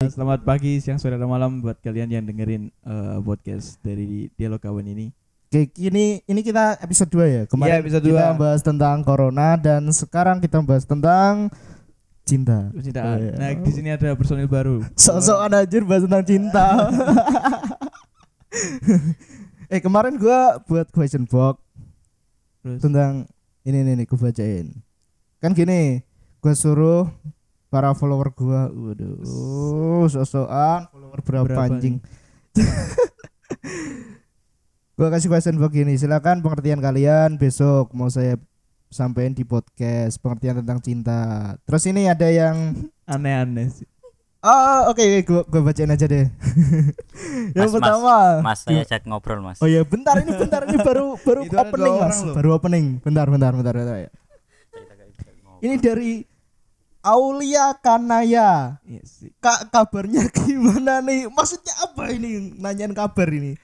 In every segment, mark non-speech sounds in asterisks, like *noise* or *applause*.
Selamat pagi, siang, sore, dan malam buat kalian yang dengerin eh, podcast dari Dialog Kawan ini. Oke, ini ini kita episode 2 ya. Kemarin Iya, episode kita bahas tentang corona dan sekarang kita bahas tentang cinta. Percintaan. Oh, iya. Nah, di sini ada personil baru. Sok-sokan anjir bahas tentang cinta. *laughs* eh, kemarin gua buat question box Terus tentang ini nih nih gua bacain. Kan gini, gua suruh para follower gua, waduh, sok-sokan follower berapa, Berapa anjing. *laughs* gua kasih question box gini, silakan pengertian kalian besok mau saya sampaikan di podcast pengertian tentang cinta. Terus ini ada yang *laughs* aneh-aneh sih. Oh, oke, gua gua bacain aja deh. *laughs* yang Mas, pertama. Mas saya ajak ngobrol mas Oh ya, bentar ini bentar ini baru baru opening Mas. Baru opening. Bentar, bentar, bentar, bentar ya. Ini dari Aulia Kanaya. Iya sih. Kak kabarnya gimana nih? Maksudnya apa ini? Nanyain kabar ini.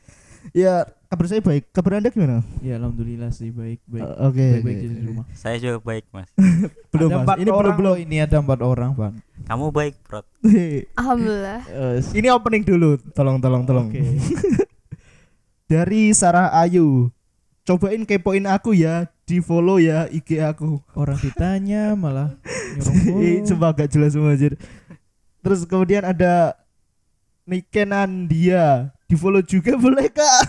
Ya, kabar saya baik. Kabar Anda gimana? Ya alhamdulillah sih baik baik. Uh, Oke. Di rumah. saya juga baik mas *laughs* Belum, ada Mas. empat Ini belum orang belum. ini ada empat orang, Bang. kamu baik bro *laughs* Alhamdulillah. Eh, ini opening dulu. Tolong, tolong, tolong. Oke. *laughs* Dari Sarah Ayu. Cobain kepoin aku ya, di follow ya IG aku. Orang ditanya malah. Coba gak jelas semua anjir. Terus kemudian ada Nikenan dia di follow juga boleh kak?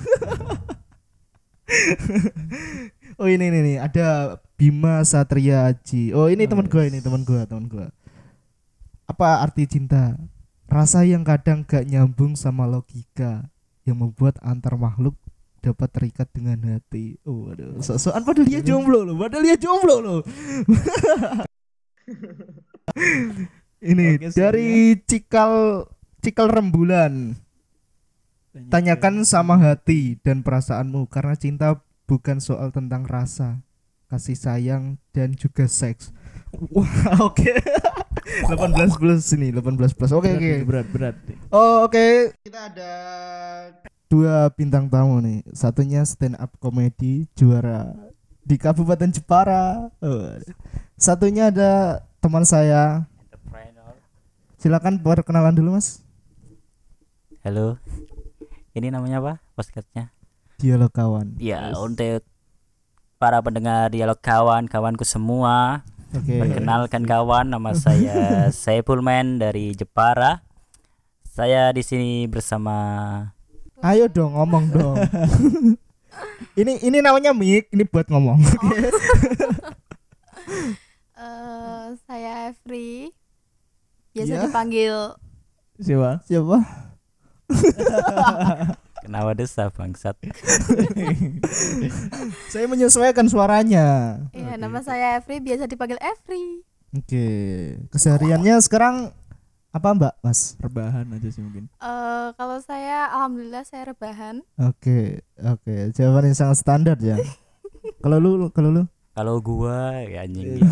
*laughs* oh ini nih ada Bima Satria Aji. Oh ini teman gue ini teman gue teman gue. Apa arti cinta? Rasa yang kadang gak nyambung sama logika yang membuat antar makhluk dapat terikat dengan hati. Oh, waduh. So-soan padahal dia jomblo loh, padahal dia jomblo loh. *laughs* Ini Oke, dari Cikal Cikal Rembulan. Tanyakan sama hati dan perasaanmu karena cinta bukan soal tentang rasa, kasih sayang dan juga seks. Wah, *laughs* oke. 18 plus ini, 18 plus. Oke, Berat oke. nih, Berat, berat. Oh, oke. Kita ada dua bintang tamu nih. Satunya stand up comedy juara di Kabupaten Jepara. Oh. Satunya ada teman saya. Silakan perkenalan dulu, Mas. halo ini namanya apa podcastnya Dialog kawan. ya untuk para pendengar dialog kawan kawanku semua Oke. perkenalkan kawan nama *laughs* saya Sepulman dari Jepara saya di sini bersama Ayo dong ngomong dong. *laughs* ini ini namanya mic, ini buat ngomong. *laughs* Eh, saya Evri. Biasa Iya. dipanggil Siapa? Siapa? *laughs* kenapa desa bangsat *laughs* Saya menyesuaikan suaranya. ya nama saya Evri, biasa dipanggil Evri. Oke. Kesehariannya sekarang apa, Mbak? Mas? Rebahan aja sih mungkin. Eh, kalau saya alhamdulillah saya rebahan. Oke, oke. Jawaban yang sangat standar ya. *laughs* kalau lu, kalau lu? Kalau gua ya anjing *laughs*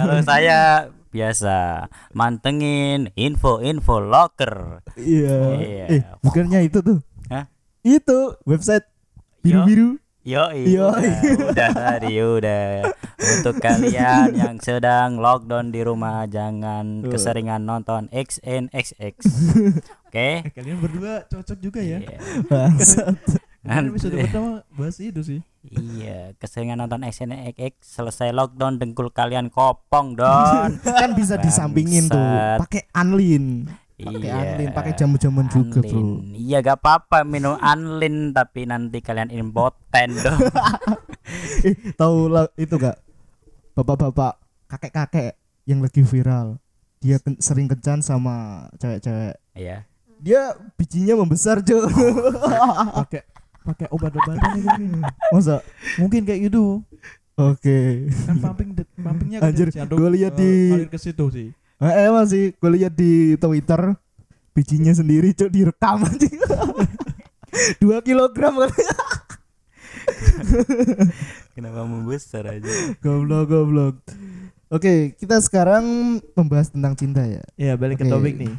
kalau saya biasa mantengin info-info locker Iya. Iya. Eh, bukannya itu tuh. Hah? Itu website biru-biru. Yo, Yo. udah, udah tadi udah. Untuk kalian yang sedang lockdown di rumah jangan keseringan nonton XNXX. *laughs* Oke? Eh, kalian berdua cocok juga ya. Iya. Episode pertama bahas itu sih. Iya, keseringan nonton XNXX selesai lockdown dengkul kalian kopong, Don. *laughs* kan bisa disampingin tuh. Pakai anlin. Pakai Iya. anlin, pakai jamu-jamuan juga, Bro. Iya gak apa-apa minum anlin tapi nanti kalian impoten dong. *laughs* Eh, tahu lah itu gak? Bapak-bapak, kakek-kakek yang lagi viral. Dia ken- sering kencan sama cewek-cewek. Iya. Dia bijinya membesar, cuy. *laughs* Pakai pakai obat-obatan itu mungkin. Masa? Mungkin kayak gitu. Oke. Kan pumping pumpingnya ke Anjir, gua lihat eh, di- ke situ sih. Eh, masih gue lihat di Twitter bijinya sendiri cuk direkam anjing. *laughs* 2 kilogram kan. *laughs* Kenapa membesar aja? goblok goblok. Oke, kita sekarang membahas tentang cinta ya. Ya, balik ke Oke. topik nih.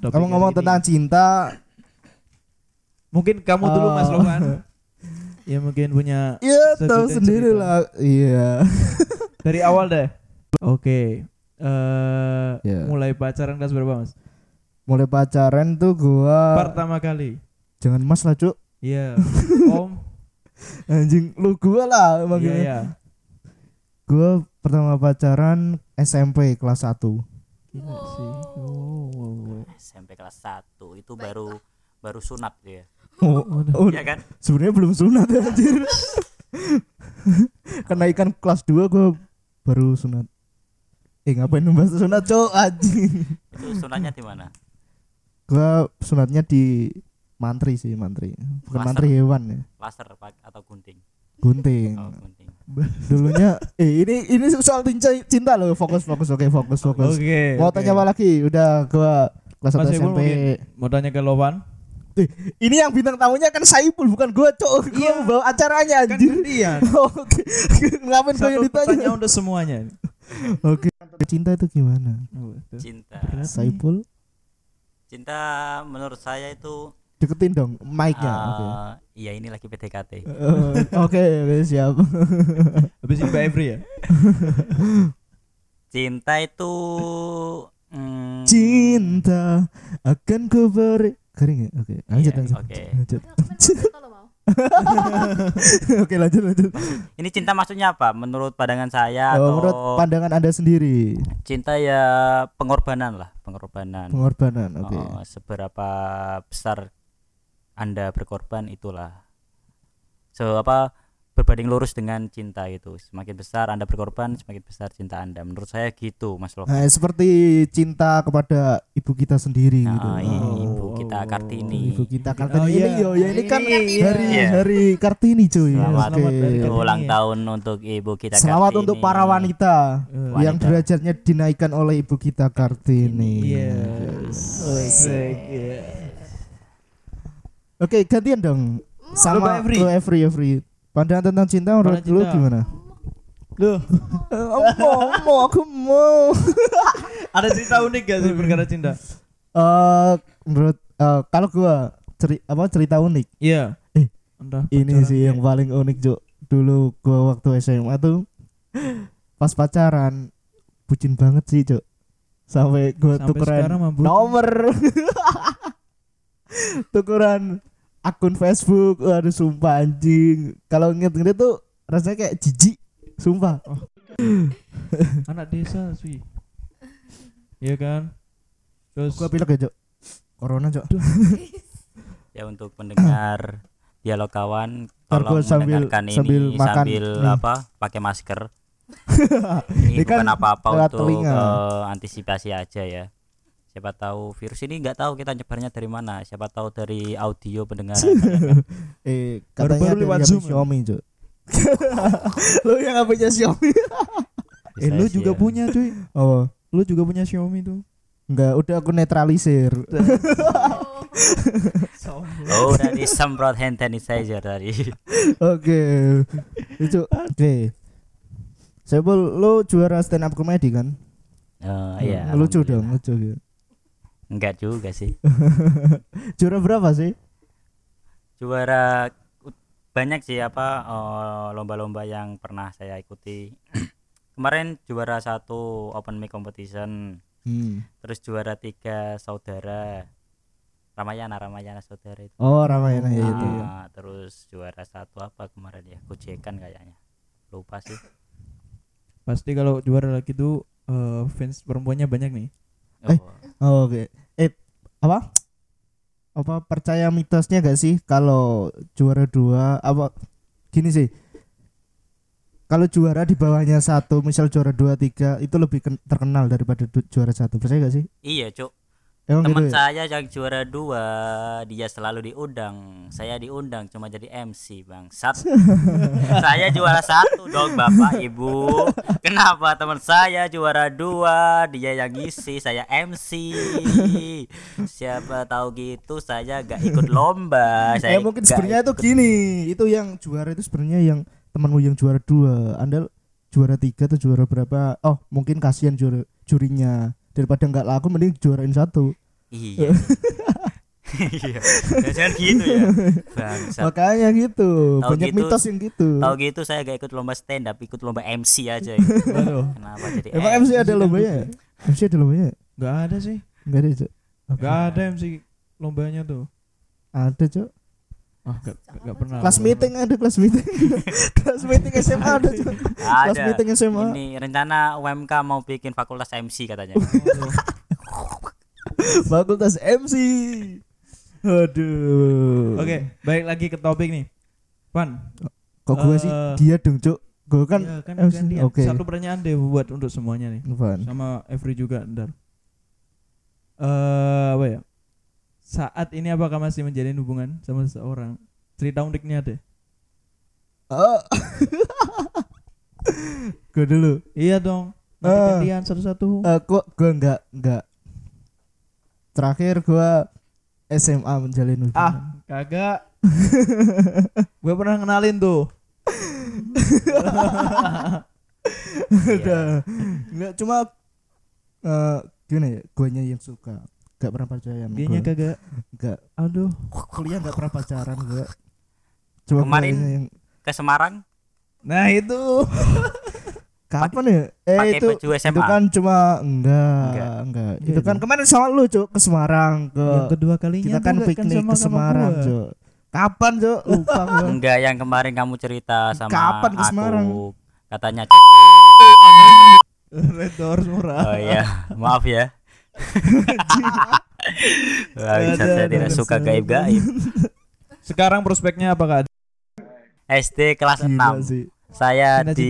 Ngomong-ngomong hari ini. tentang cinta, mungkin kamu dulu Mas eh, Rowan. *laughs* Ya mungkin punya ya Sesuatu tahu sendiri cerita. lah. Iya. *laughs* dari awal deh. Oke. eh Ya. mulai pacaran kelas berapa mas? mulai pacaran tuh gua Pertama kali. jangan mas lah cuk Iya. *laughs* Om. anjing lu gua lah Iya manggilnya iya. gua pertama pacaran SMP kelas 1 Gila sih. Oh. SMP kelas 1 itu baru baru sunat ya. Oh, oh, Iya kan? sebenarnya belum sunat anjir *laughs* kenaikan kelas 2 gua baru sunat eh ngapain membahas sunat cok anjing Itu sunatnya di mana? gua sunatnya di mantri sih mantri bukan Laser. mantri hewan ya Laser atau gunting? gunting Oh, gunting. *laughs* dulunya eh ini ini soal cinta, cinta loh fokus fokus oke fokus fokus Oke. mau oke. tanya apa lagi udah gua kelas Mas 1 Saiful SMP mungkin mau tanya ke Ini yang bintang tamunya kan Saipul bukan gua cok gua Iya. bawa acaranya Kan anjir gantian. *laughs* oke ngapain kau yang Satu ditanya pertanyaan untuk semuanya. oke cinta itu gimana Oh, itu. Cinta. Saipul Cinta menurut saya itu deketin dong mic-nya oke eh, iya ini lagi PDKT. Eh, oke oke siap *laughs* Habis ini Mbak Evri ya? *laughs* Cinta itu mm, cinta akan ku beri kering ya oke lanjut Iya, lanjut oke. lanjut Kalau mau. *laughs* oke lanjut lanjut Ini cinta maksudnya apa? Menurut pandangan saya Oh, atau menurut pandangan anda sendiri cinta ya pengorbanan lah, pengorbanan. pengorbanan oke Oh, seberapa besar Anda berkorban itulah. So apa berbanding lurus dengan cinta itu. Semakin besar Anda berkorban, semakin besar cinta Anda. Menurut saya gitu, Mas Lovan. Nah, seperti cinta kepada ibu kita sendiri gitu. Nah, Oh. i- Oh, ibu kita oh, Kartini. Ibu kita Oh, Kartini iya. ini yo ya ini kan hari iya. hari Kartini cuy. Selamat Oke. dari Kartini. ulang tahun untuk ibu kita Selamat Kartini. untuk para wanita Eh, yang Wanita. derajatnya dinaikkan oleh ibu kita Kartini. Yes. Asik, iya. Oke, gantian dong. Sama lo Every Every. Pandangan tentang cinta menurut lu gimana? Loh, *laughs* Eh, mau, mau, aku mau. *laughs* ada cerita unik gak sih perkara cinta? Eh, menurut eh, kalau gua ceri apa cerita unik. Iya. Eh, Entah. Ini pacaran sih kayak- yang paling unik Cuk. Dulu gua waktu SMA tuh pas pacaran bucin banget sih Cuk. Sampai gua Sampai tukeran nomor. *laughs* tukeran akun Facebook. Waduh sumpah anjing. Kalau inget-inget tuh rasanya kayak jijik. Sumpah. *laughs* anak desa sih. Iya kan? Terus Gua pilek ya Cuk. Corona Cuk. *laughs* Ya untuk pendengar dialog kawan tolong sambil- mendengarkan ini sambil makan. sambil Nih. apa pakai masker. *laughs* ini Ini kan bukan apa-apa untuk eh, antisipasi aja ya. Siapa tahu virus ini nggak tahu kita nyebarnya dari mana. Siapa tahu dari audio pendengaran. ya *laughs* kan? Eh katanya Baru-baru dari lewat Zoom ya? Xiaomi Cuk. *laughs* lu yang HP-nya Xiaomi. *laughs* eh lu juga share. punya cuy. Oh, Lu juga punya Xiaomi tuh. enggak udah aku netralisir. Oh, udah disemprot hand sanitizer tadi. Oke. Itu oke. Saya lu juara stand up comedy kan? Oh, iya. lucu dong, lucu gitu. Enggak juga sih. *laughs* Juara berapa sih? Juara banyak sih apa eh, lomba-lomba yang pernah saya ikuti. *clears throat* Kemarin juara satu open mic competition, Hmm. terus juara tiga saudara Ramayana Ramayana saudara itu. Oh, Ramayana ya itu. ya. Ah, terus juara satu apa kemarin ya? Gojekan kayaknya. Lupa sih. Pasti kalau juara lagi tuh eh, fans perempuannya banyak nih. Eh. Oh, Oke. Eh, apa? Apa percaya mitosnya gak sih kalau juara dua apa gini sih? Kalau juara di bawahnya satu, misal juara dua tiga itu lebih ken- terkenal daripada juara satu. Percaya gak sih? Iya, Cuk. Emang Teman gitu ya? saya yang juara dua, dia selalu diundang. Saya diundang cuma jadi MC, Bangsat. *laughs* saya juara satu dong, Bapak Ibu. Kenapa teman saya juara dua, dia yang ngisi, saya MC. Siapa tahu gitu saya gak ikut lomba. *laughs* Saya eh mungkin sebenarnya itu gini, itu yang juara itu sebenarnya yang temanmu yang juara dua, anda juara tiga atau juara berapa? Oh mungkin kasihan juara jurinya daripada nggak laku mending juarain satu. Iya. Iya. Jangan gitu ya. Bangsat. Makanya gitu. Tahu Banyak gitu- mitos yang gitu. Tahu gitu saya gak ikut lomba stand up, ikut lomba MC aja. *laughs* gitu. Kenapa jadi Emang MC? MC ada lombanya? MC ada lombanya? nggak ada sih. Enggak ada, Cok. Nggak ada MC lombanya tuh. Ada, Cok. Ah, nggak nggak pernah. Kelas meeting ada kelas meeting. *laughs* kelas meeting SMA ada, Cok. Kelas meeting SMA. Ini rencana UMK mau bikin fakultas MC katanya. *laughs* Fakultas MC. Aduh. Oke, balik lagi ke topik nih. Pan, Kok gue sih Eh, dia dong, Cok. Gue kan iya, kan MC. gantian. Oke. Satu pertanyaan deh buat untuk semuanya nih. Apaan? Sama Every juga ntar. Eh apa ya? Saat ini apakah masih menjalin hubungan sama seseorang? Cerita uniknya deh. Oh. *laughs* gue dulu. Iya dong. Nanti Ah. gantian satu-satu. Eh, kok gue enggak enggak. Terakhir gue SMA menjalin hubungan. Ah, kagak. *laughs* gue pernah kenalin tuh. *laughs* Udah. Enggak cuma eh gimana ya? Guanya yang suka. Gak pernah pacaran. Gua. kagak. Enggak. Aduh. Kuliah gak pernah pacaran gue. Cuma Kemarin yang Ke Semarang Nah itu. *laughs* kapan ya? Eh pakai itu itu kan cuma enggak Enggak. enggak, Iya, itu kan kemarin sama lu cuk ke Semarang ke Yang kedua kalinya kita kan juga piknik sama- ke Semarang cuk kapan cuk lupa gua Enggak yang kemarin kamu cerita sama Kapan ke aku. Semarang? Katanya check in. Red Doors murah. Oh iya, maaf ya. Wah, bisa saya tidak suka gaib-gaib. Sekarang prospeknya apakah? SD kelas Gila 6. sih Saya Cinta di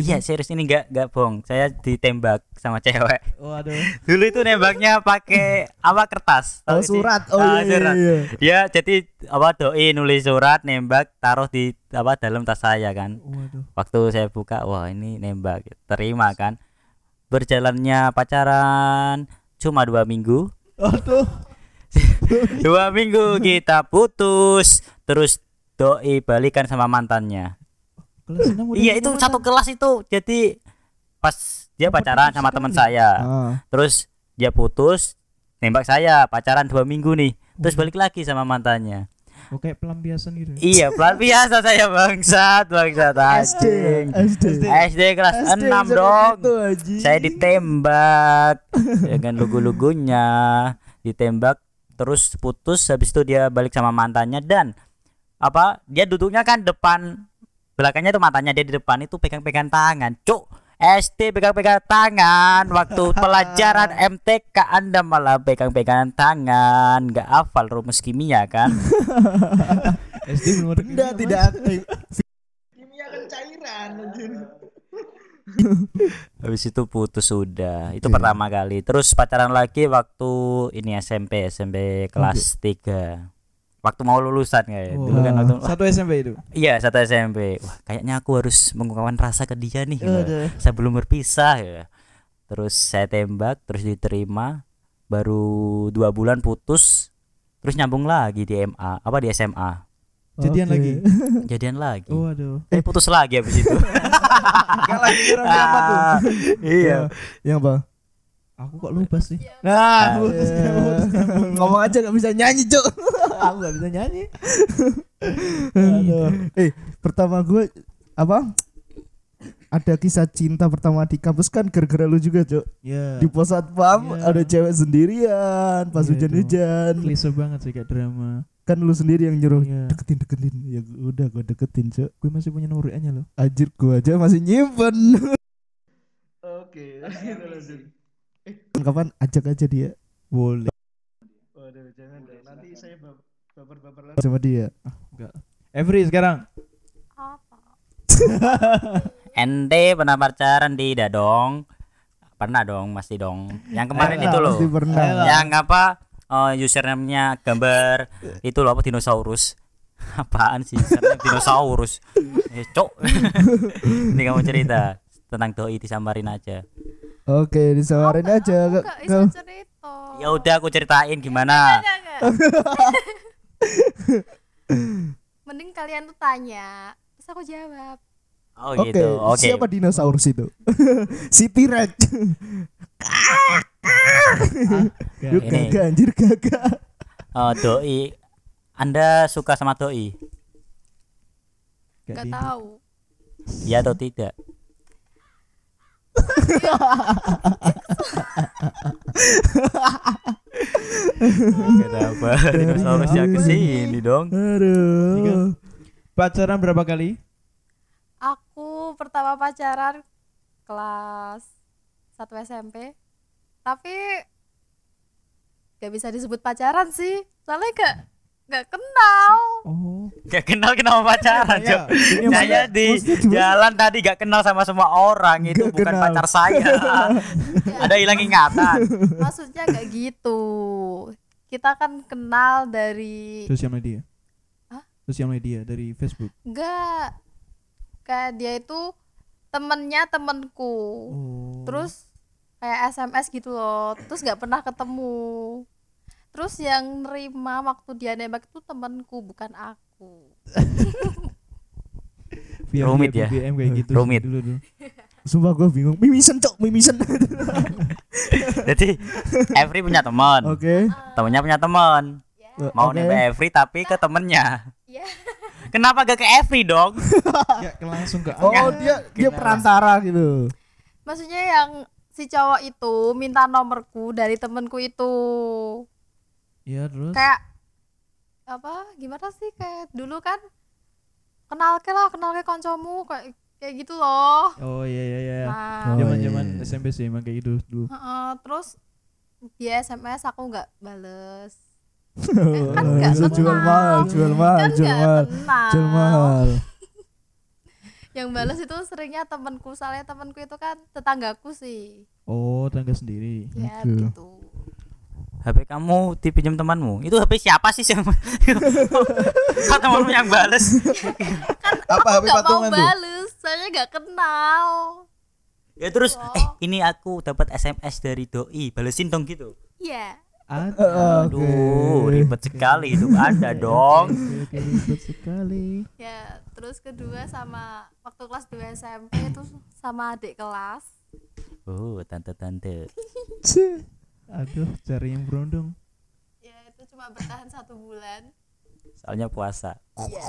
gitu. Iya, serius ini enggak enggak bohong. Saya ditembak sama cewek. Waduh. Dulu itu nembaknya pakai apa kertas. Oh sih? surat oh Ah, iya, iya, surat. iya. Dia jadi apa doi nulis surat nembak taruh di apa dalam tas saya kan. Waduh. Waktu saya buka, wah ini nembak. Terima kan. Berjalannya pacaran cuma dua minggu. Aduh. *laughs* dua minggu kita putus. Terus doi balikan sama mantannya. Iya itu mantan. satu kelas itu. Jadi pas dia pacaran sama teman saya. Ah. Terus dia putus, nembak saya pacaran dua minggu nih. Terus balik lagi sama mantannya. Oh, kayak pelampiasan gitu. Iya, pelan biasa saya bangsat, bangsat SD anjing. SD SD kelas SD 6 bisa dong. anjing. Saya ditembak dengan lugu-lugunya, ditembak terus putus habis itu dia balik sama mantannya dan apa? Dia duduknya kan depan belakangnya tuh matanya dia di depan itu pegang-pegang tangan. Cuk, SD pegang-pegang tangan waktu *laughs* pelajaran MTK Anda malah pegang-pegangan tangan, nggak hafal rumus kimia kan? SD belum ada benda kimia, tidak aktif kimia kan cairan anjing. *laughs* Habis itu putus sudah. Itu Oke. pertama kali. Terus pacaran lagi waktu ini SMP, SMP kelas 3. Waktu mau lulusan kayak. Dulu kan waktu Satu SMP itu. iya satu SMP. Wah, kayaknya aku harus mengungkapkan rasa ke dia nih. gitu. Aduh. Sebelum berpisah ya. Terus saya tembak, terus diterima. Baru dua bulan putus. Terus nyambung lagi di MA, apa di SMA. Jadian Oke. lagi. *laughs* Jadian lagi. Waduh. Eh putus lagi habis itu. *laughs* Enggak lagi kira apa *laughs* tuh? Ah, iya. yang apa Aku kok lupa sih. Nah, putus, putus. ngomong aja gak bisa nyanyi cuk Aku gak bisa nyanyi. Aduh. eh pertama gue apa ada kisah cinta pertama di kampus kan gara-gara lu juga cuk Ya. di pos satpam Iya. ada cewek sendirian pas Iya, hujan-hujan Klise banget sih kayak drama. kan lu sendiri yang nyuruh Iya. deketin deketin ya udah gue deketin cuk Gue masih punya nomor loh. anjir gue aja masih nyimpen oke eh kapan ajak aja dia Boleh. Waduh, jangan dong. Nanti saya baper-baper lagi sama dia. Enggak. Every sekarang. apa *laughs* Ente pernah pacaran tidak dong? Pernah dong, masih dong. Yang kemarin Ayolah, itu loh. Pernah. Yang apa? eh, username-nya gambar itu loh apa dinosaurus. *laughs* Apaan sih username dinosaurus? Eh, cok. *laughs* Ini kamu cerita tentang doi disambarin aja. Oke, disawarin aja. aku Kak. gak bisa cerita Ya udah aku ceritain gimana. Enggak, enggak. *laughs* mending kalian tuh tanya terus aku jawab Oh Oke, gitu. Oke. siapa dinosaurus itu? *laughs* si T-Rex. *laughs* Yuk gagak anjir gagak. Eh, doi Anda suka sama doi? Gak di- tahu. Ya atau tidak? Kenapa *laughs* dinosaurusnya ke sini dong? Aduh. Pacaran berapa kali? Aku pertama pacaran kelas 1 SMP. Tapi gak bisa disebut pacaran sih. Soalnya gak gak kenal. Oh. Gak kenal kenapa pacaran, Ya, Cok. Saya maksudnya- di jalan tadi gak kenal sama semua orang itu Gak bukan kenal. pacar saya. *laughs* Ada hilang ingatan. Maksudnya gak gitu. Kita kan kenal dari Sosial media. Hah? Sosial media dari Facebook. enggak kayak dia itu temennya temenku. Oh. terus kayak SMS gitu loh terus nggak pernah ketemu terus yang nerima waktu dia nembak itu temanku bukan aku *laughs* via Rumit via ya? BBM kayak gitu Rumit. dulu dulu. Sumpah gue bingung. Mimisen cok, mimisen. *laughs* Jadi Every punya teman, Oke. temennya punya teman. ya Mau Oke. nembak Every tapi ke temennya. ya *laughs* Kenapa gak ke Every dong? Ya langsung ke Oh, dia dia perantara gitu. maksudnya yang si cowok itu minta nomorku dari temenku itu Iya terus. kayak apa gimana sih kayak dulu kan kenal ke lah kenal ke koncomu kayak kayak gitu loh Oh iya iya iya. nah Oh, Zaman-zaman iya, iya. SMP sih emang kayak gitu dulu. heeh, terus dia SMS aku nggak bales *laughs* kan nggak jual kenal. mahal, jual mahal, kan jual nggak mahal, kenal jual mahal. *laughs* yang balas itu seringnya temanku soalnya temanku itu kan tetanggaku sih Oh, tangga sendiri. ya begitu HP kamu dipinjam temanmu. Itu HP siapa sih yang Kok temanmu yang bales? Apa aku nggak mau bales soalnya nggak kenal Ya terus Oh. eh ini aku dapat SMS dari doi, balesin dong gitu. iya Ada. Aduh, Oke. ribet sekali hidup Anda dong. Ribet sekali. ya terus kedua sama waktu kelas 2 SMP itu sama adik kelas Oh, tante-tante. Aduh, cari yang berondong. ya itu cuma bertahan satu bulan Soalnya puasa. Iya.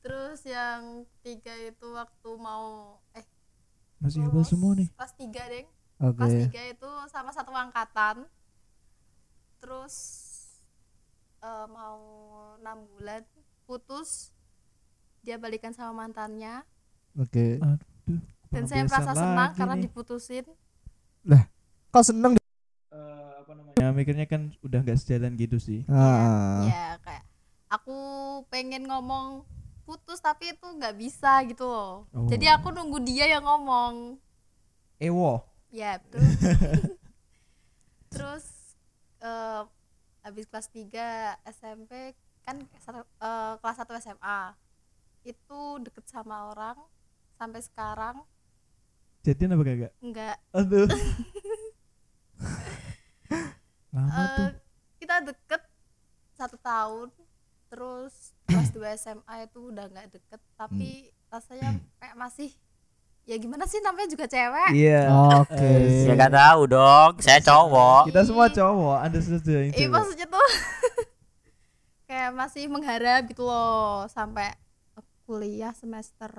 terus yang tiga itu waktu mau eh Masih hafal semua nih. kelas tiga deng kelas tiga itu sama satu angkatan terus eh, mau enam bulan putus dia balikan sama mantannya Oke. Aduh. dan saya merasa senang lagi karena nih. diputusin Kau seneng? Eh, apa namanya? Ya, mikirnya kan udah nggak sejalan gitu sih. Ah. ya kayak aku pengen ngomong putus tapi itu nggak bisa gitu loh Oh. jadi aku nunggu dia yang ngomong Ewo. ya betul *laughs* terus eh, habis kelas 3 SMP kan eh, kelas 1 SMA itu deket sama orang sampai sekarang Jadian apa kagak? enggak Aduh. *laughs* Lama Eh, tuh. kita deket satu tahun terus kelas 2 SMA itu udah nggak deket tapi rasanya kayak masih ya gimana sih namanya juga cewek Iya. Oke. Ya gak tahu dong, saya cowok. Kita semua cowok, Anda saja yang Iya cewek. maksudnya tuh *laughs* kayak masih mengharap gitu loh sampai kuliah semester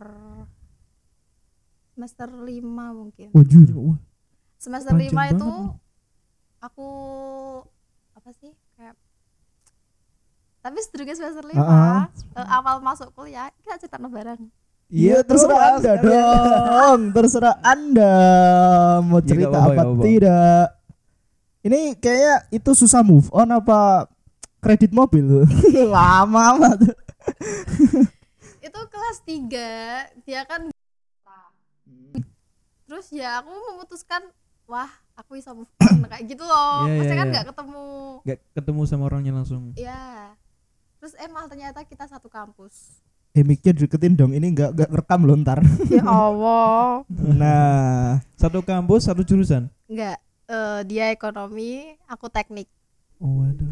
semester lima mungkin Wajur. Semester panjang lima banget itu. Aku apa sih kayak tapi sedurunge semester lima eh, awal masuk kuliah kita cerita bareng Iya terserah anda dong, terserah anda mau Ya, cerita apa-apa, apa apa-apa. tidak. Ini kayaknya itu susah move on apa kredit mobil *laughs* lama amat. itu kelas 3 dia kan terus ya aku memutuskan wah aku bisa move on kayak gitu loh iya, maksudnya kan iya. nggak ketemu Nggak ketemu sama orangnya langsung. ya terus emang ternyata kita satu kampus Eh mikir deketin dong ini nggak nggak rekam loh ntar. *laughs* ya Allah Nah, Satu kampus, satu jurusan. nggak eh, dia ekonomi aku teknik Oh, waduh.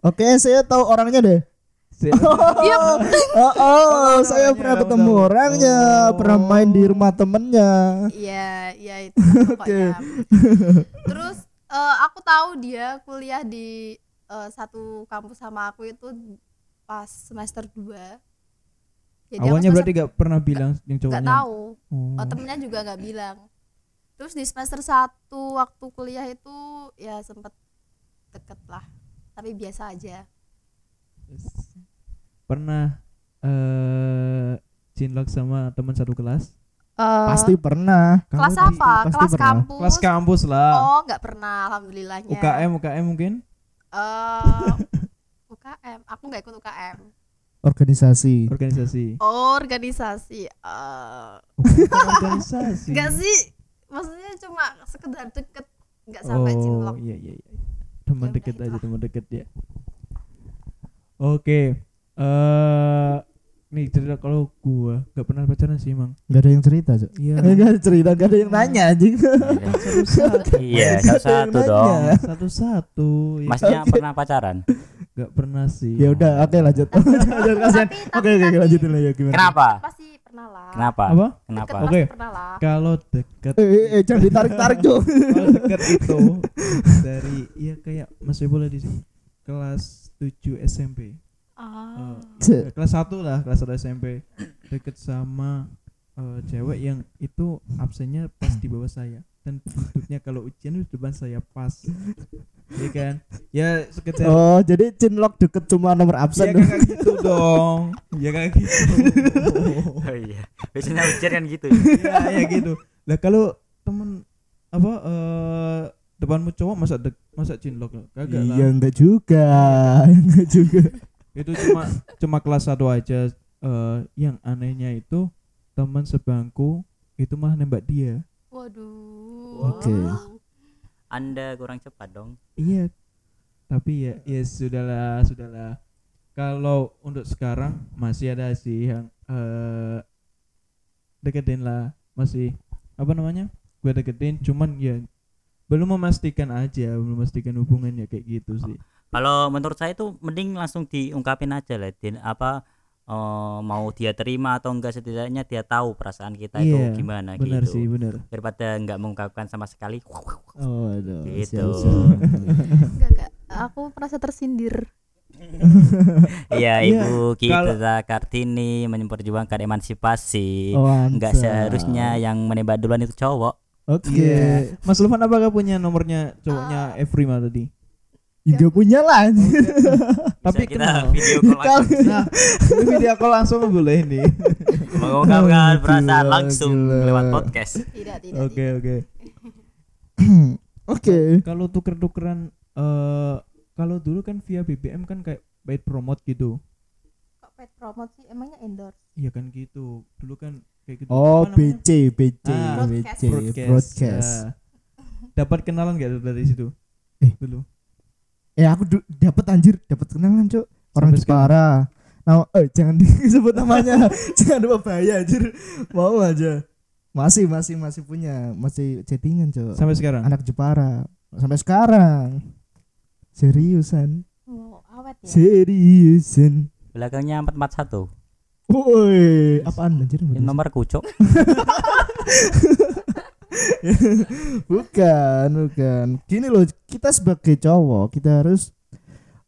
oke saya tahu orangnya deh. Si- Diam. *laughs* Oh, oh, saya pernah tahu, ketemu orangnya, Oh. pernah main di rumah temennya. iya iya *laughs* itu pokoknya terus Eh, aku tahu dia kuliah di eh, satu kampus sama aku itu pas semester 2 Jadi Awalnya berarti gak pernah bilang yang nggak cowoknya. tahu Oh. Oh, temennya juga nggak bilang terus di semester 1 waktu kuliah itu ya sempet deket lah tapi biasa aja Pernah eh cinlok sama teman satu kelas? Pasti pernah. kelas di- apa pasti kelas pernah. kampus Kelas kampus lah. oh nggak pernah alhamdulillahnya UKM UKM mungkin? Eh, UKM aku nggak ikut UKM Organisasi. Organisasi. oh, organisasi Bukan organisasi. nggak sih maksudnya cuma sekedar deket nggak sampai oh, cinlok iya iya iya. Teman Ya deket aja, teman deket ya. Oke. Eh nih cerita kalau gua gak pernah pacaran sih, Mang. Gak ada yang cerita, Cok. Iya. Gak ada cerita, gak ada yang nanya anjing. Satu-satu. iya Gak ada yang satu-satu nanya. dong Satu-satu. Ya, masnya pernah pacaran gak pernah sih. Ya udah, oke lanjut. Jangan *laughs* kasihan. Tapi- Oke, oke, oke, lanjutin lah ya gimana. kenapa pasti pernah lah kenapa Apa? kenapa Oke. pasti pernah lah Kalau deket Eh, eh, eh, jangan ditarik-tarik, Cok. kalau deket itu *laughs* dari ya kayak masih boleh di sini kelas 7 SMP. Ah Eh, kelas 1 lah, kelas 1 SMP. Deket sama eh, cewek yang itu absennya pas di bawah saya dan duduknya kalau ujian itu depan saya pas. Iya kan? Ya sekedar Oh, jadi cinlok deket cuma nomor Ya absen. kayak gitu dong. Ya kayak gitu. oh iya biasanya ujian kan gitu ya, ya gitu. Lah kalau temen apa eh depanmu cowok masa dek, masa cinlok kagak lah. Iya, enggak juga. *laughs* Enggak juga. Itu cuma cuma kelas satu aja. Eh yang anehnya itu teman sebangku itu malah nembak dia. Waduh. Oke. anda kurang cepat dong. Iya. Tapi ya ya sudahlah sudahlah. Kalau untuk sekarang masih ada sih yang eh deketin lah. Masih apa namanya? Gue deketin cuman ya belum memastikan aja belum memastikan hubungannya kayak gitu sih kalau menurut saya itu mending langsung diungkapin aja lah Din. apa eh, mau dia terima atau enggak setidaknya dia tahu perasaan kita Iya, itu gimana benar gitu sih benar daripada enggak mengungkapkan sama sekali Oh, aduh. Gitu. siap, siap. enggak enggak aku merasa tersindir *laughs* iya Iya, ibu kalau- kita Kartini memperjuangkan emansipasi Oh, enggak mantap. seharusnya yang menembak duluan itu cowok Oke. Iya. Mas Lufan apakah punya nomornya cowoknya Efrima tadi? Enggak punya lah. Tapi Bisa kita kenal. video call langsung Nah, video call langsung boleh nih. mengungkapkan perasaan langsung gila. lewat podcast tidak tidak Oke oke. *laughs* Oke. Kalau tuker-tukeran eh kalau dulu kan via BBM kan kayak paid promote gitu. kok pet promote sih emangnya endorse Iya kan gitu. Dulu kan kayak gitu. Oh? BC, BC, Ah, BC, broadcast. broadcast. Ya. Dapat kenalan gak dari situ? Eh. dulu. Eh, aku dapat anjir, dapat kenalan, Cuk. Orang? Jepara. Nah, eh jangan disebut *laughs* namanya. *laughs* jangan lupa bahaya anjir. Mau aja. Masih, masih, masih punya, masih chattingan, Cuk. Sampai sekarang. Anak Jepara. Sampai sekarang. Seriusan. oh awet ya Seriusan. belakangnya 441 Woi, apaan anjir? Nomor kucuk *laughs* *laughs* bukan, bukan. Gini loh, kita sebagai cowok kita harus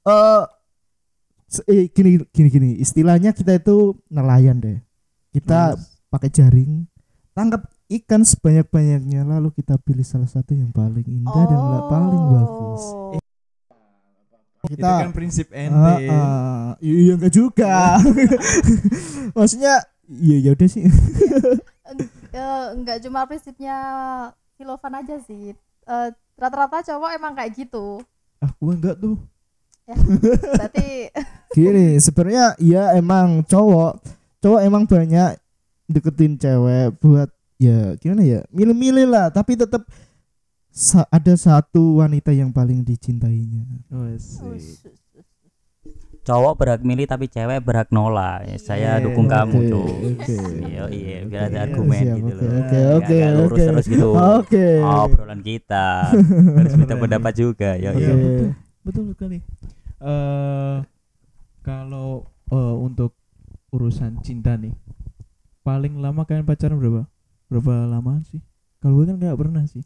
eh se- eh, gini gini gini. Istilahnya kita itu nelayan deh. Kita pakai jaring, tangkap ikan sebanyak-banyaknya lalu kita pilih salah satu yang paling indah dan la- paling bagus. Oh. Itu Kita kan prinsip Ah, ente. ah, iya enggak juga. *laughs* Maksudnya iya ya udah sih. *laughs* Eh, enggak cuma prinsipnya Silovan aja sih Eh, rata-rata cowok emang kayak gitu Ah, gua enggak tuh. ya berarti *laughs* Gini, sebenarnya ya emang cowok, cowok emang banyak deketin cewek buat ya gimana ya, milih-milih lah, tapi tetap sa- ada satu wanita yang paling dicintainya. Oh. Cowok berhak milih tapi cewek berhak nolak Ya, saya Iya, dukung kamu oke, tuh oke. iya iya biar ada Oke, argumen siap, gitu oke, loh oke, oke, oke. terus gitu Oke. oh obrolan kita harus minta pendapat juga ya Oke. iya Betul sekali. Eh kalau eh, untuk urusan cinta nih, paling lama kalian pacaran berapa? Berapa lama sih? Kalau gue kan nggak pernah sih.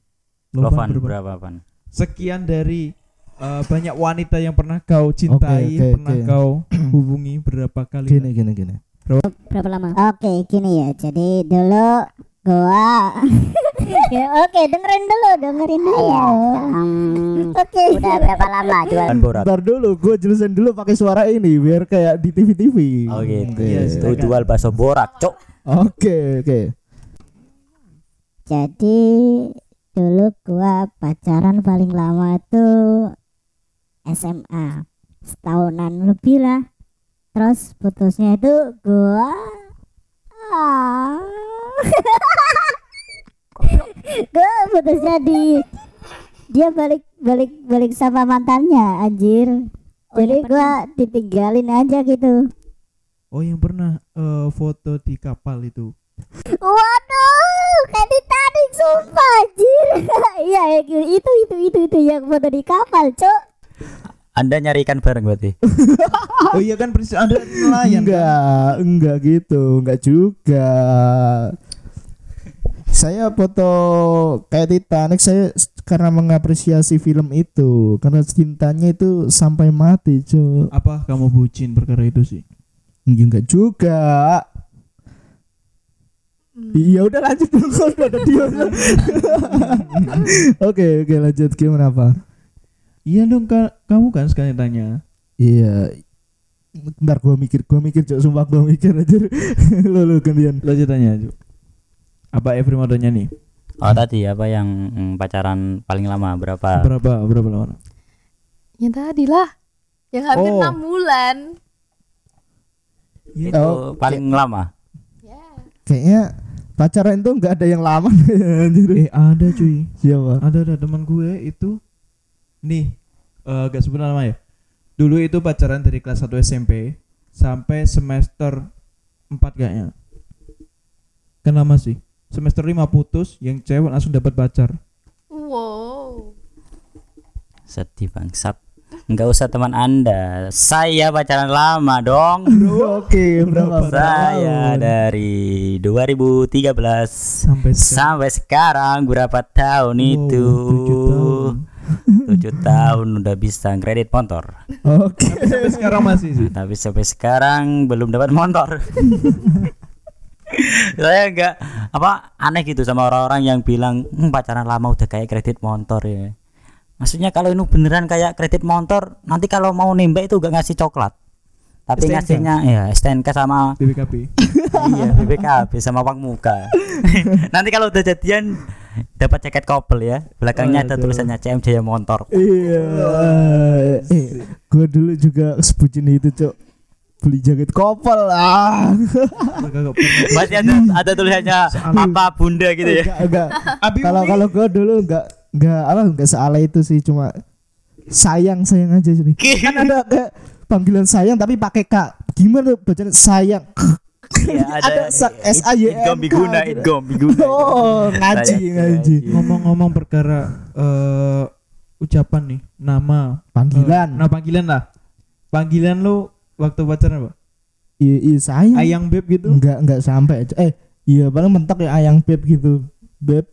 Lovan Lovan berapa Van sekian dari eh, banyak wanita yang pernah kau cintai, oke, pernah oke. kau *clears throat* hubungi berapa kali? Gini gini gini. berapa lama? Oke, gini ya. Jadi dulu gua *laughs* ya, oke, dengerin dulu, dengerin dulu. Oke. Udah berapa lama *laughs* jual? Kan borak. Ntar dulu, gue jelasin dulu pakai suara ini biar kayak di TV TV. Oh gitu. Iya, Itu jual bakso borak, cok. Oke oke. Jadi dulu gua pacaran paling lama itu SMA. Setahunan lebih lah. Terus putusnya itu gua ah. gua putusnya di dia balik balik balik sama mantannya anjir. Jadi gua ditinggalin aja gitu. Oh yang pernah eh, foto di kapal itu. Waduh, kayak Titanic sumpah anjir. *laughs* Iya, itu itu itu itu itu yang foto di kapal, Cok. Anda nyari ikan bareng berarti. *laughs* Oh iya kan persis ada nelayan. kan? Enggak, enggak gitu, enggak juga. Saya foto kayak Titanic saya karena mengapresiasi film itu, karena cintanya itu sampai mati, cuy. Apa kamu bucin perkara itu sih? Ya, enggak juga. Iya udah lanjut dulu *laughs* udah ada dia. *laughs* Oke oke lanjut gimana apa? Iya dong ka- kamu kan sekali tanya. Iya. Bentar gua mikir, gua mikir cok sumpah gua mikir aja. *laughs* lu lu gantian. Tanya. Ju. Apa Every modelnya nih? Oh tadi apa yang mm, pacaran paling lama berapa? Berapa berapa lama? yang tadi lah yang hampir Oh. enam bulan Iya. Itu Oh, paling lama. ya Kayaknya pacaran itu enggak ada yang lama *laughs* anjir. Eh ada cuy. Siapa? Ada ada teman gue itu nih eh gak sebut nama ya. Dulu itu pacaran dari kelas 1 SMP sampai semester 4 kayaknya. Kan lama sih. Semester 5 putus, yang cewek langsung dapat pacar. wow Sedih bangsat. Enggak usah teman Anda. Saya pacaran lama dong. *laughs* Oke, berapa? Saya dari 2013 Sampai sekarang. sampai sekarang berapa tahun Wow, itu? tujuh tahun. Tujuh tahun udah bisa kredit motor. Oke. Sampai sekarang masih sih. Tapi sampai sekarang belum dapat motor. *laughs* Saya enggak apa aneh gitu sama orang-orang yang bilang "Hmm, pacaran lama udah kayak kredit motor ya. Maksudnya kalau ini beneran kayak kredit motor, nanti kalau mau nembak itu gak ngasih coklat. Tapi STNK. ngasihnya ya STNK sama BBKB. iya BPKB sama uang muka. *laughs* nanti kalau udah jadian dapat jaket couple ya. Belakangnya ada tulisannya CM Jaya Motor. Iya. Eh, gua dulu juga sebutin itu, Cok. Beli jaket kopel ah. Masih ada ada tulisannya apa bunda gitu ya. Enggak, Kalau kalau gua dulu enggak enggak apa enggak sealai itu sih cuma sayang sayang aja sih. Kan ada kayak panggilan sayang tapi pakai K. Gimana bacanya sayang? Iya, *laughs* Ada sa- S-A-Y-N-K Idgom biguna, gitu. idgom biguna. Oh, ngaji ngaji. ngomong-ngomong perkara eh ucapan nih, nama Panggilan. Eh, nah panggilan lah. Panggilan lu waktu pacaran apa? Iya, iya sayang. Ayang beb gitu. Enggak enggak sampai. Eh, iya paling mentok ya ayang beb gitu. Beb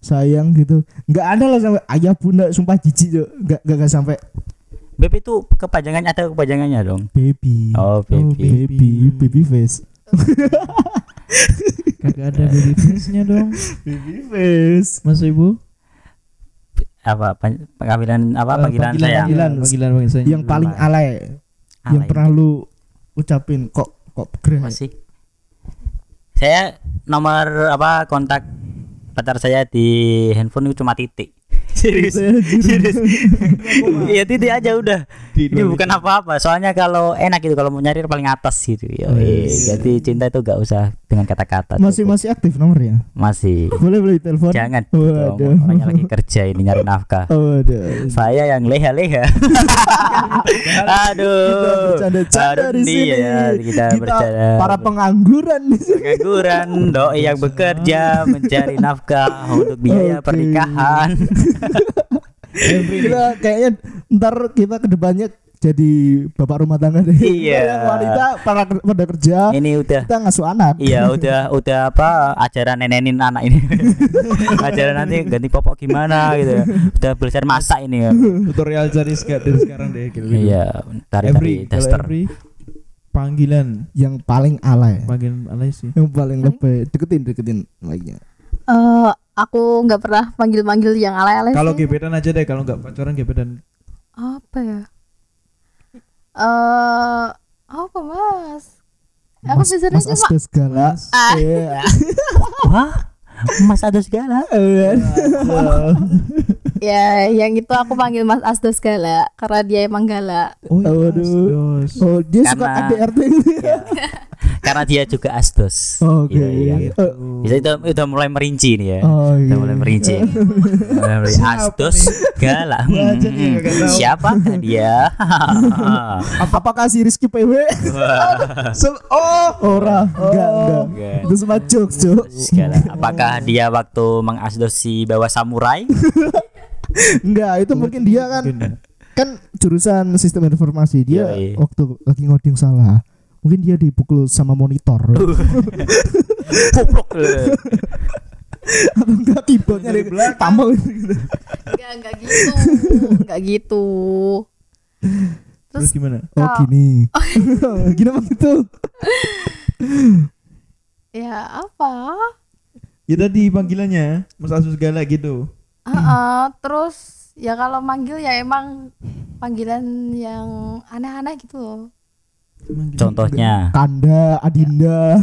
sayang gitu. Enggak ada lah sampai ayah bunda sumpah jijik Cok. Enggak enggak enggak sampai Beb itu kepanjangannya ada kepanjangannya dong. baby. Oh, baby. baby, baby face. *laughs* Kagak ada baby face-nya dong. Baby face. Mas Ibu? Apa pan- panggilan apa Eh, panggilan, saya? Panggilan. Panggilan panggilan saya. Yang paling alay yang Alay. pernah lu ucapin kok kok gerah. masih. Saya nomor apa kontak pacar saya di handphone itu cuma titik. Serius. Serius. Iya titik aja udah. Ini bukan itu. apa-apa. Soalnya kalau enak gitu kalau mau nyari paling atas gitu. Ya. Jadi cinta itu gak usah dengan kata-kata. Masih masih aktif nomornya. masih. Boleh boleh telepon. Jangan Waduh. orangnya lagi kerja ini nyari nafkah. Oh. Saya yang leha-leha. *laughs* Aduh. Aduh, di sini. iya, kita, bercanda. para pengangguran di sini. pengangguran, doi yang bekerja mencari nafkah untuk biaya pernikahan. *laughs* kita *laughs* kayaknya ntar kita ke depannya jadi bapak rumah tangga deh. Iya. Yang *laughs* wanita para pada kerja, Ini udah kita ngasuh anak. Iya *laughs* udah udah apa ajaran nenenin anak ini ajaran nanti ganti popok gimana gitu ya. udah belajar masak ini ya tutorial dari sekarang deh gitu. iya dari kalau tester every panggilan Yang paling alay. panggilan alay sih. Yang paling lebih deketin deketin lagi. Eh, aku nggak pernah panggil-panggil yang alay-alay Kalau gebetan aja deh, kalau nggak pacaran gebetan. apa ya? Eh, apa mas? Aku Mas, biasanya mas cuma Asto segala. Mas. Ah. Iya. *laughs* wah mas ada segala *laughs* ya yang itu aku panggil Mas Asdo segala karena dia emang galak. Oh, iya. Asdos. Oh, dia suka Karena- ADRT gitu *laughs* ya. Karena dia juga asdos Oke. Iya, iya. Gitu. Bisa itu udah mulai merinci nih ya Oh udah iya. mulai merinci *laughs* mulai merinci. Siapa asdos galak tahu. siapakah dia Ap- Apakah si Rizky PW? *laughs* Oh, ora. Enggak, enggak. Enggak. Itu semua jokes, jokes. Apakah dia waktu mengasdos si bawa samurai *laughs* Enggak, itu mungkin dia kan kan jurusan sistem informasi dia Yoi. waktu lagi ngoding salah mungkin dia dipukul sama monitor *laughs* Goblok. atau enggak keyboardnya Dari di belakang. tampil gitu. Enggak, enggak gitu. Enggak gitu. Terus gimana? oh Kak. gini *laughs* gini begitu Ya apa? Ya tadi panggilannya Mas Asus galak gitu. Heeh, terus ya kalau manggil ya emang panggilan yang aneh-aneh gitu loh. Contohnya Kanda Adinda *laughs*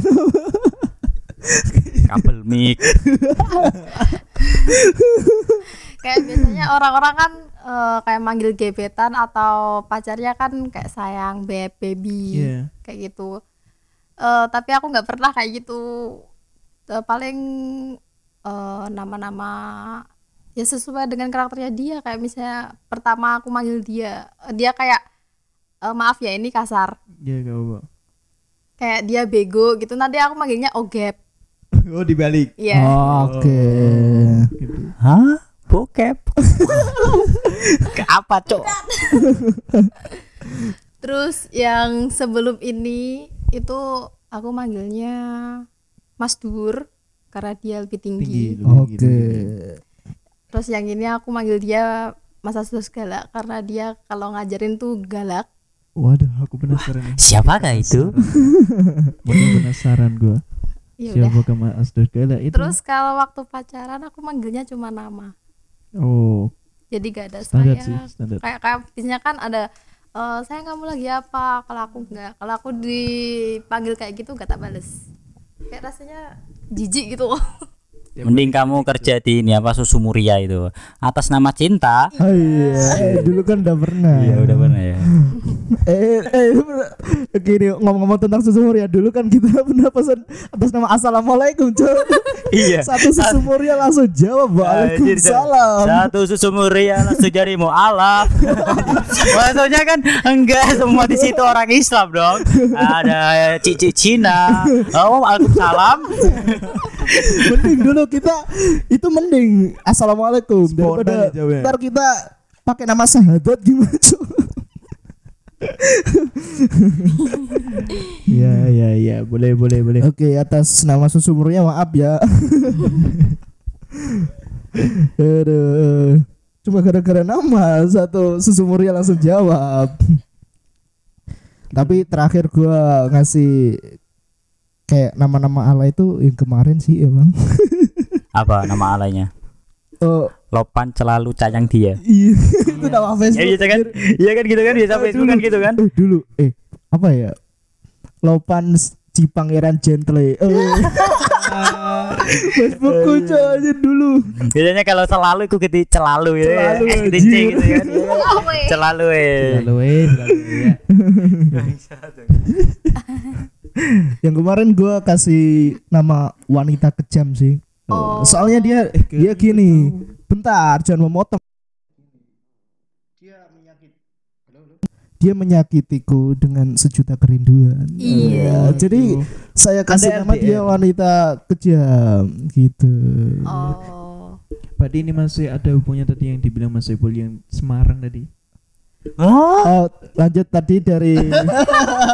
kabel mic *laughs* Kayak biasanya orang-orang kan eh, kayak manggil gebetan atau pacarnya kan kayak sayang, beb, baby, Iya. kayak gitu. Eh, tapi aku nggak pernah kayak gitu. Eh, paling eh, nama-nama ya sesuai dengan karakternya dia. Kayak misalnya pertama aku manggil dia, dia kayak eh, maaf ya ini kasar. Iya gak apa. Kayak dia bego gitu. Nanti aku manggilnya ogep. *laughs* Oh dibalik. Iya. oke Gitu. hah bokep ke *laughs* apa cok *laughs* Terus yang sebelum ini itu aku manggilnya Mas Dur karena dia lebih Tinggi. tinggi. lebih oke gitu. Terus yang ini aku manggil dia Mas Asdos galak karena dia kalau ngajarin tuh galak. Waduh, aku penasaran nih. siapakah itu Waduh, penasaran gua. Ya udah. Siapa Mas Asus galak itu? Terus kalau waktu pacaran aku manggilnya cuma nama. Oh, Jadi gak ada standar saya. sih, standar. Kayak kayak biasanya kan ada eh saya kamu lagi apa? Kalau aku enggak. Kalau aku dipanggil kayak gitu gak tak bales. Kayak rasanya jijik gitu loh. mending kamu kerja di ini apa susu muria itu atas nama cinta Oh iya, dulu kan udah pernah. iya udah pernah ya Eh, eh, gini ngomong-ngomong tentang susu muria dulu kan kita *laughs* pernah pesan atas nama assalamualaikum, Cok. iya. Satu susu muria langsung jawab waalaikumsalam. satu susu muria langsung jadi mualaf. *laughs* Maksudnya kan enggak semua di situ orang Islam dong. Ada cici Cina. Oh waalaikumsalam. Mending dulu kita itu mending assalamualaikum. Spontan daripada ya. ntar kita pakai nama sahabat gimana Cok? Iya, iya, iya, boleh, boleh, boleh. Oke atas nama susu muria maaf ya. *laughs* Aduh. Cuma gara-gara nama satu susu muria langsung jawab. Tapi terakhir gua ngasih kayak nama-nama ala itu yang kemarin sih emang. apa nama alainya Oh Lopan selalu sayang dia *laughs* iya itu nama Facebook. ya, iya kan iya kan gitu kan biasa Facebook kan gitu kan Eh dulu eh apa ya? Lopan si pangeran gentle. Eh. *laughs* Facebookku coy aja dulu. biasanya kalau selalu aku gitu celalu gitu ya Celalu, SDC anjir. gitu kan celalu eh Selalu eh, selalu ya. *laughs* Yang kemarin gua kasih nama wanita kejam sih. Oh. Soalnya dia dia gini. Bentar, jangan memotong. Dia menyakit dia menyakitiku dengan sejuta kerinduan. Iya. Ya, jadi saya kasih nama dia wanita kejam gitu. Oh. Berarti ini masih ada hubungannya tadi yang dibilang Mas Saiful yang Semarang tadi. Oh, Oh, lanjut tadi dari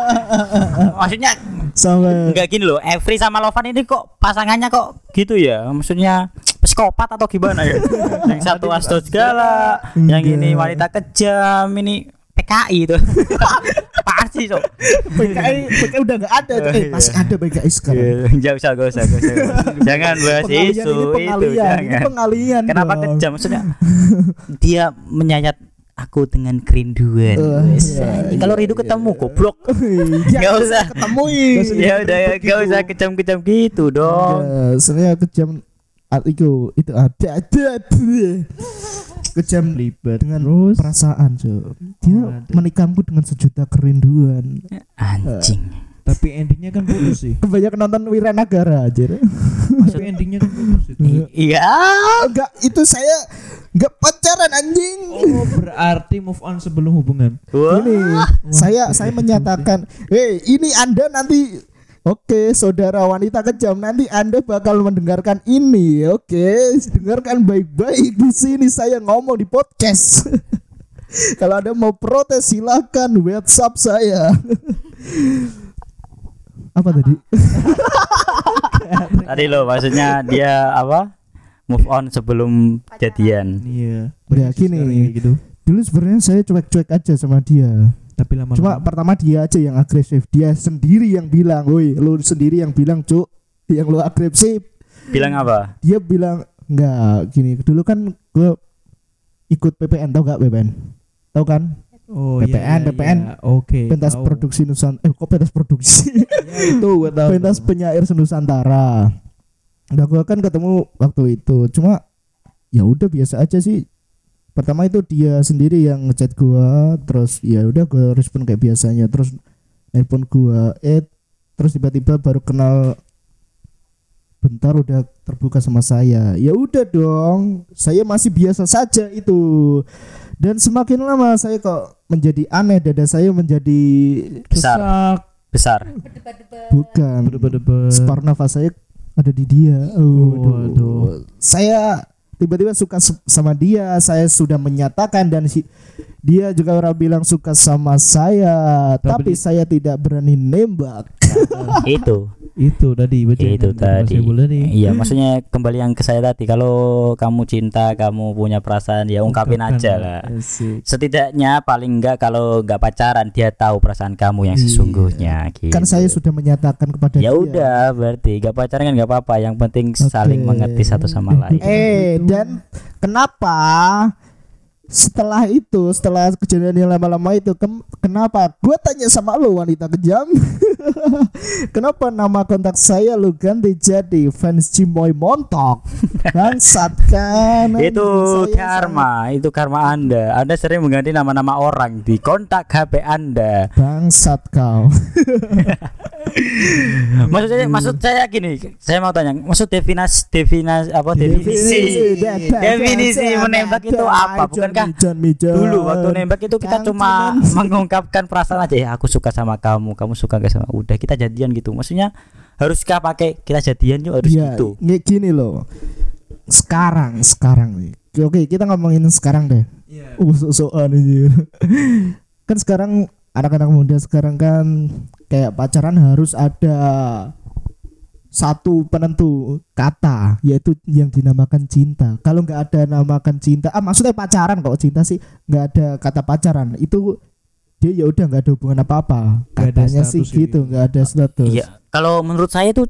*laughs* maksudnya sampai enggak gini loh. Every sama Lovan ini kok pasangannya kok gitu ya? Maksudnya psikopat atau gimana ya? *laughs* yang satu asto segala, yang ini wanita kejam, ini PKI itu. *laughs* Apaan sih, Cok? PKI PKI udah nggak ada tuh. Eh, masih ada PKI sekarang. Enggak usah, enggak usah, enggak usah. Jangan bahas Pengalian isu ini itu, pengalian, ini jangan. pengalian. Kenapa dong. kejam maksudnya? Dia menyayat aku dengan kerinduan. Wes, iya, anjing. Kalau iya, rindu iya. ketemu goblok. *laughs* *laughs* Ya, Enggak usah. ketemuin. Ya udah ya, enggak usah kejam-kejam gitu dong. Ya, sebenarnya kejam at- itu itu ada ada kejam Ribet. dengan Terus? perasaan so. dia Oh, ada. menikahku dengan sejuta kerinduan Anjing. Tapi endingnya kan putus sih. kebanyakan nonton Wiranagara aja Tapi endingnya kan putus itu. Iya. enggak itu saya enggak pacaran anjing Oh, berarti move on sebelum hubungan. Wah. ini saya saya menyatakan hei ini anda nanti Oke, saudara wanita kejam, nanti Anda bakal mendengarkan ini. Oke, dengarkan baik-baik di sini saya ngomong di podcast. *laughs* Kalau Anda mau protes silakan WhatsApp saya. *laughs* Apa tadi? *laughs* Tadi lo maksudnya dia apa? Move on sebelum jadian. Iya. Ya, Banyak gini. gitu. Dulu sebenarnya saya cuek-cuek aja sama dia. Tapi lama Cuma pertama dia aja yang agresif. Dia sendiri yang bilang, "Woi, lu sendiri yang bilang, Cuk, yang lu agresif." Bilang apa? dia bilang enggak gini dulu kan gue ikut PPN tau gak PPN tau kan Oh PPN, iya, PPN. iya. Oke. pentas tahu. produksi Nusantara eh kok pentas produksi Ya, itu gua tahu. pentas penyair Nusantara nah gue kan ketemu waktu itu cuma ya udah biasa aja sih pertama itu dia sendiri yang ngechat gua terus ya udah gue respon kayak biasanya terus nelpon gua eh terus tiba-tiba baru kenal bentar udah terbuka sama saya ya udah dong saya masih biasa saja itu dan semakin lama saya kok menjadi aneh dada saya menjadi Besar. Sesak. Besar. bukan spar nafas saya ada di dia. Oh, Waduh. Saya tiba-tiba suka sama dia. Saya sudah menyatakan dan si- dia juga orang bilang suka sama saya, tapi, Tapi- saya tidak berani nembak. *laughs* itu. Itu tadi itu tadi. Iya, maksudnya kembali yang ke saya tadi. Kalau kamu cinta, kamu punya perasaan, ya ungkapin Ungkapkan aja lah. Asik. Setidaknya paling enggak kalau enggak pacaran dia tahu perasaan kamu yang Iya. sesungguhnya. Gitu. Kan saya sudah menyatakan kepada ya dia. udah berarti enggak pacaran kan enggak apa-apa. Yang penting saling Oke. mengerti satu sama *laughs* lain. Eh, dan kenapa setelah itu, setelah kejadian yang lama-lama itu, kem- kenapa? Gue tanya sama lo wanita kejam, *laughs* kenapa nama kontak saya lu ganti jadi fans Cimoy Montok? *laughs* Bangsat kan? itu karma, itu karma Anda. Anda sering mengganti nama-nama orang di kontak HP Anda. Bangsat kau. *laughs* Maksud saya, maksud saya gini, saya mau tanya, maksud definasi definasi apa definisi? Definisi menembak itu apa? Bukankah dulu waktu nembak itu kita cuma cuman- *laughs* mengungkapkan perasaan aja ya aku suka sama kamu kamu suka gak sama udah kita jadian gitu maksudnya haruskah pakai kita jadian yuk harus Iya, gitu gini loh. Sekarang, sekarang nih. Oke, kita ngomongin sekarang deh. Iya. Uh, so-soan anjir. *laughs* kan sekarang anak-anak muda sekarang kan kayak pacaran harus ada satu penentu kata yaitu yang dinamakan cinta. Kalau nggak ada namakan cinta, ah maksudnya pacaran kok cinta sih nggak ada kata pacaran itu dia ya udah nggak ada hubungan apa-apa. Katanya sih gitu, gitu. nggak ada status. iya kalau menurut saya itu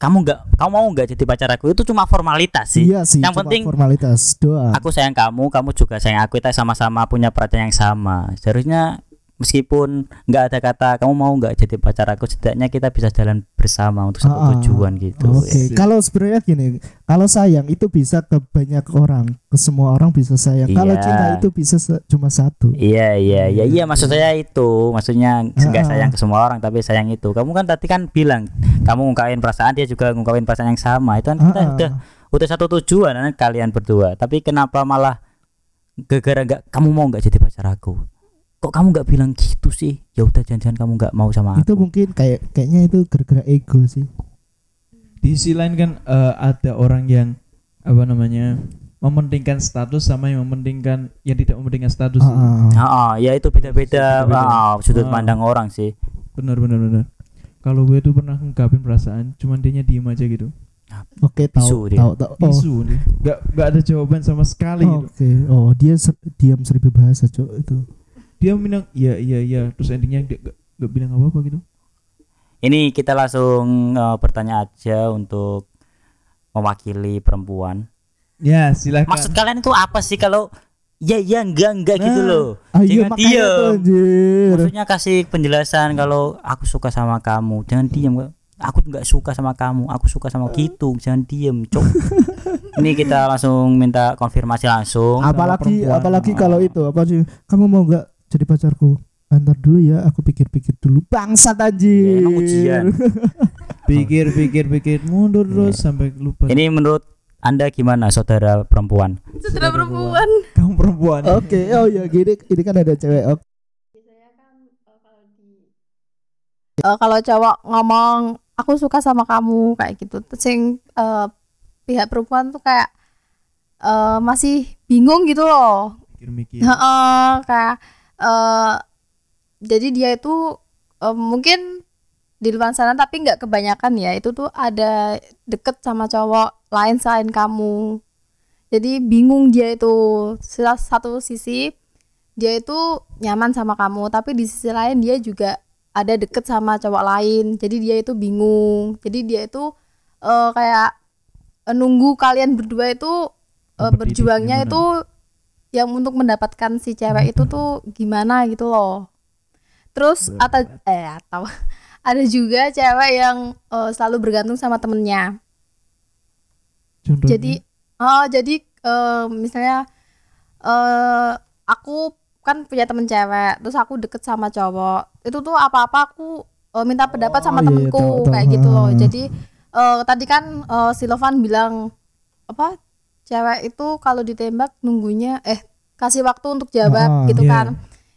kamu nggak kamu mau nggak jadi pacar aku itu cuma formalitas sih Iya sih, yang cuma penting formalitas doang. aku sayang kamu kamu juga sayang aku kita sama-sama punya perhatian yang sama seharusnya meskipun nggak ada kata kamu mau nggak jadi pacar aku setidaknya kita bisa jalan bersama untuk satu Ah, tujuan gitu Oke, kalau sebenarnya gini, kalau sayang itu bisa ke banyak orang, ke semua orang bisa sayang. Kalau Iya. cinta itu bisa cuma satu. Iya iya iya iya maksud saya itu maksudnya nggak Ah. sayang ke semua orang tapi sayang itu kamu kan tadi kan bilang kamu ngungkapin perasaan dia juga ngungkapin perasaan yang sama itu kan kita Ah, ah. udah udah satu tujuan kan kalian berdua tapi kenapa malah gara-gara nggak kamu mau nggak jadi pacar aku kok kamu nggak bilang gitu sih ya udah jangan-jangan kamu nggak mau sama Itu aku mungkin kayak kayaknya itu gara-gara ego sih. Di sisi lain kan eh, ada orang yang apa namanya mementingkan status sama yang mementingkan yang tidak mementingkan status. Ah, ah. Ah, ah, ya itu beda-beda ah, sudut Ah. pandang orang sih. Benar benar benar. Kalau gue tuh pernah ngungkapin perasaan, cuman dia diem aja gitu. Oke, Bisu tahu tahu tahu. Oh, Bisu dia. Gak, gak ada jawaban sama sekali gitu. Oke. Oh, dia ser- diam seribu bahasa, Cok, itu. Dia bilang iya iya iya, terus endingnya dia gak, gak bilang apa-apa gitu. Ini kita langsung eh, bertanya aja untuk mewakili perempuan. Ya, silakan. Maksud kalian itu apa sih kalau ya ya enggak enggak gitu Nah. loh. Ah, iya Jangan tuh diem. anjir. Maksudnya kasih penjelasan kalau aku suka sama kamu, jangan diam. Aku nggak suka sama kamu, aku suka sama gitu, jangan diem, cok. *laughs* Ini kita langsung minta konfirmasi langsung. apalagi apalagi kalau itu apa sih? Kamu mau nggak jadi pacarku? Antar dulu ya, aku pikir-pikir dulu. Bangsat anjir. Ya, emang ujian. *laughs* Pikir pikir pikir mundur terus sampai lupa. Ini menurut anda gimana, saudara perempuan? Saudara perempuan. kamu perempuan. Oke, oh ya gini, ini kan ada cewek. Oke. Eh, kalau cowok ngomong aku suka sama kamu kayak gitu terus yang eh, pihak perempuan tuh kayak eh, masih bingung gitu loh Mikir-mikir. Heeh, kayak eh jadi dia itu eh, mungkin di luar sana tapi nggak kebanyakan ya. Itu tuh ada deket sama cowok lain selain kamu. Jadi bingung dia itu. Sa- satu sisi dia itu nyaman sama kamu tapi di sisi lain dia juga ada deket sama cowok lain. Jadi dia itu bingung. Jadi dia itu eh, kayak nunggu kalian berdua itu Kompetitif berjuangnya itu yang untuk mendapatkan si cewek itu tuh gimana gitu loh terus atau eh atau *laughs* ada juga cewek yang eh, selalu bergantung sama temennya Contohnya. jadi oh jadi eh, misalnya eh aku kan punya temen cewek terus aku deket sama cowok itu tuh apa-apa aku eh, minta pendapat Oh, sama iya, temenku tahu, tahu. kayak gitu loh Ah. jadi eh, tadi kan eh, si Lovan bilang apa cewek itu kalau ditembak nunggunya eh kasih waktu untuk jawab Ah, gitu iya. kan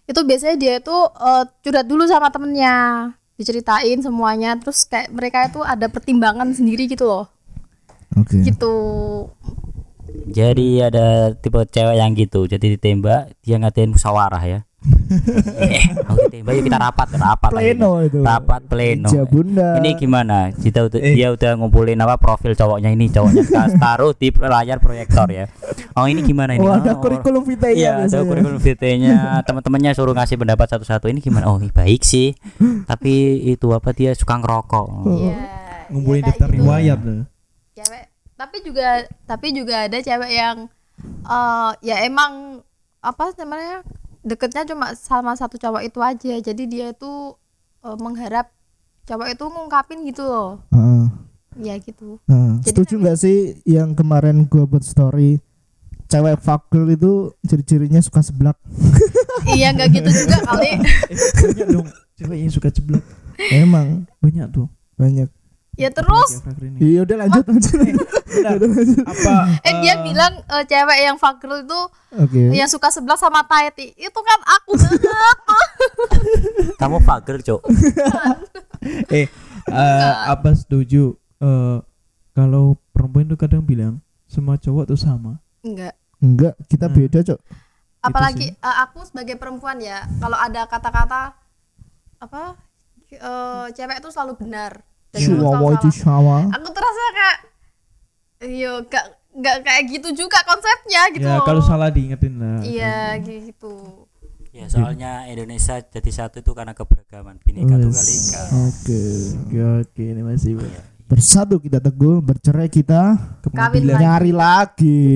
itu biasanya dia itu eh, curhat dulu sama temennya diceritain semuanya terus kayak mereka itu ada pertimbangan sendiri gitu loh Oke. gitu Jadi ada tipe cewek yang gitu, jadi ditembak dia ngatain musyawarah ya. Eh, aku ditembak yuk kita rapat, rapat. Pleno itu. Rapat pleno. Meja bunda. Ini gimana? Kita udah, Eh. dia udah ngumpulin apa profil cowoknya ini, cowoknya *laughs* kita taruh di layar proyektor ya. Oh ini gimana ini? Oh, ada Oh, kurikulum vitae Iya, ada kurikulum vitae-nya. *laughs* Teman-temannya suruh ngasih pendapat satu-satu. Ini gimana? Oh, ini baik sih. Tapi itu apa dia suka ngerokok. Iya, *laughs* ngumpulin iya, kayak daftar gitu. riwayat tuh. cewek tapi juga tapi juga ada cewek yang eh ya emang apa namanya deketnya cuma sama satu cowok itu aja. Jadi dia itu eh, mengharap cowok itu ngungkapin gitu loh. Heeh. ya gitu. Nah, Jadi setuju nggak sih yang kemarin gua buat story cewek fuck girl itu ciri-cirinya suka seblak? *laughs* Iya nggak gitu juga kali. Eh, banyak dong. Cewek yang suka ceblok. emang. Banyak tuh. banyak ya terus? Iya udah lanjut lanjut. Benar. Udah, lanjut. Apa eh dia eh, bilang eh, cewek yang fuck girl itu oke. yang suka sebelah sama Taiti. Itu kan aku banget *laughs* Kamu fagel, Cok. *laughs* eh eh, apa setuju. Eh kalau perempuan tuh kadang bilang semua cowok tuh sama. enggak. Enggak kita Hmm. beda cok apalagi eh, aku sebagai perempuan ya kalau ada kata-kata apa eh, cewek itu selalu benar Chihuahua itu sama aku terasa kayak iya gak gak kayak gitu juga konsepnya gitu ya kalau salah diingetin lah. iya gitu. Ya, soalnya Indonesia jadi satu itu karena keberagaman Bhinneka Tunggal Ika. oke Oke ini masih bersatu kita teguh bercerai kita Kawin nyari lagi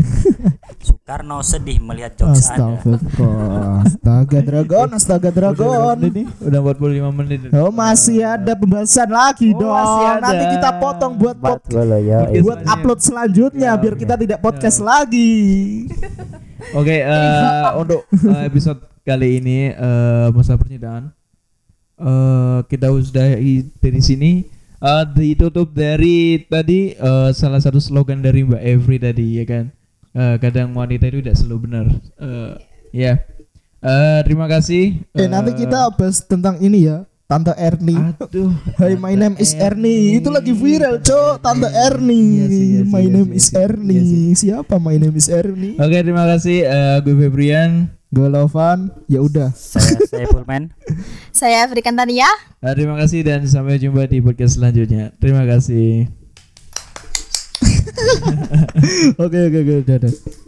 *laughs* Soekarno sedih melihat jokes. Astagfirullah Astaga dragon Astaga dragon ini udah 45 menit. Oh masih ada pembahasan lagi Oh, dong masih ada. Nanti kita potong buat bola ya. Buat selanjutnya. upload selanjutnya Ya, biar kita tidak podcast lagi. *laughs* Oke, eh, *laughs* untuk eh, episode kali ini eh, masa percintaan eh kita sudah dari sini eh, ditutup dari tadi eh, salah satu slogan dari Mbak Evri tadi ya kan. Eh, kadang wanita itu tidak selalu benar. Eh, ya. Eh, terima kasih. Eh nanti kita bahas tentang ini ya Tante Erni. Aduh. *laughs* Hai, my name is Erni. Itu lagi viral, Cok. Tante Erni. Iya sih, My iya name is iya sih. Erni. Iya. Siapa my name is Erni? Oke, terima kasih eh, gue Febrian. Gue Lovan. Ya udah. Saya saya Pullman. *laughs* Saya Afrikan Tania. Eh, terima kasih dan sampai jumpa di podcast selanjutnya. Terima kasih. *laughs* *laughs* Oke, oke, oke, dadah.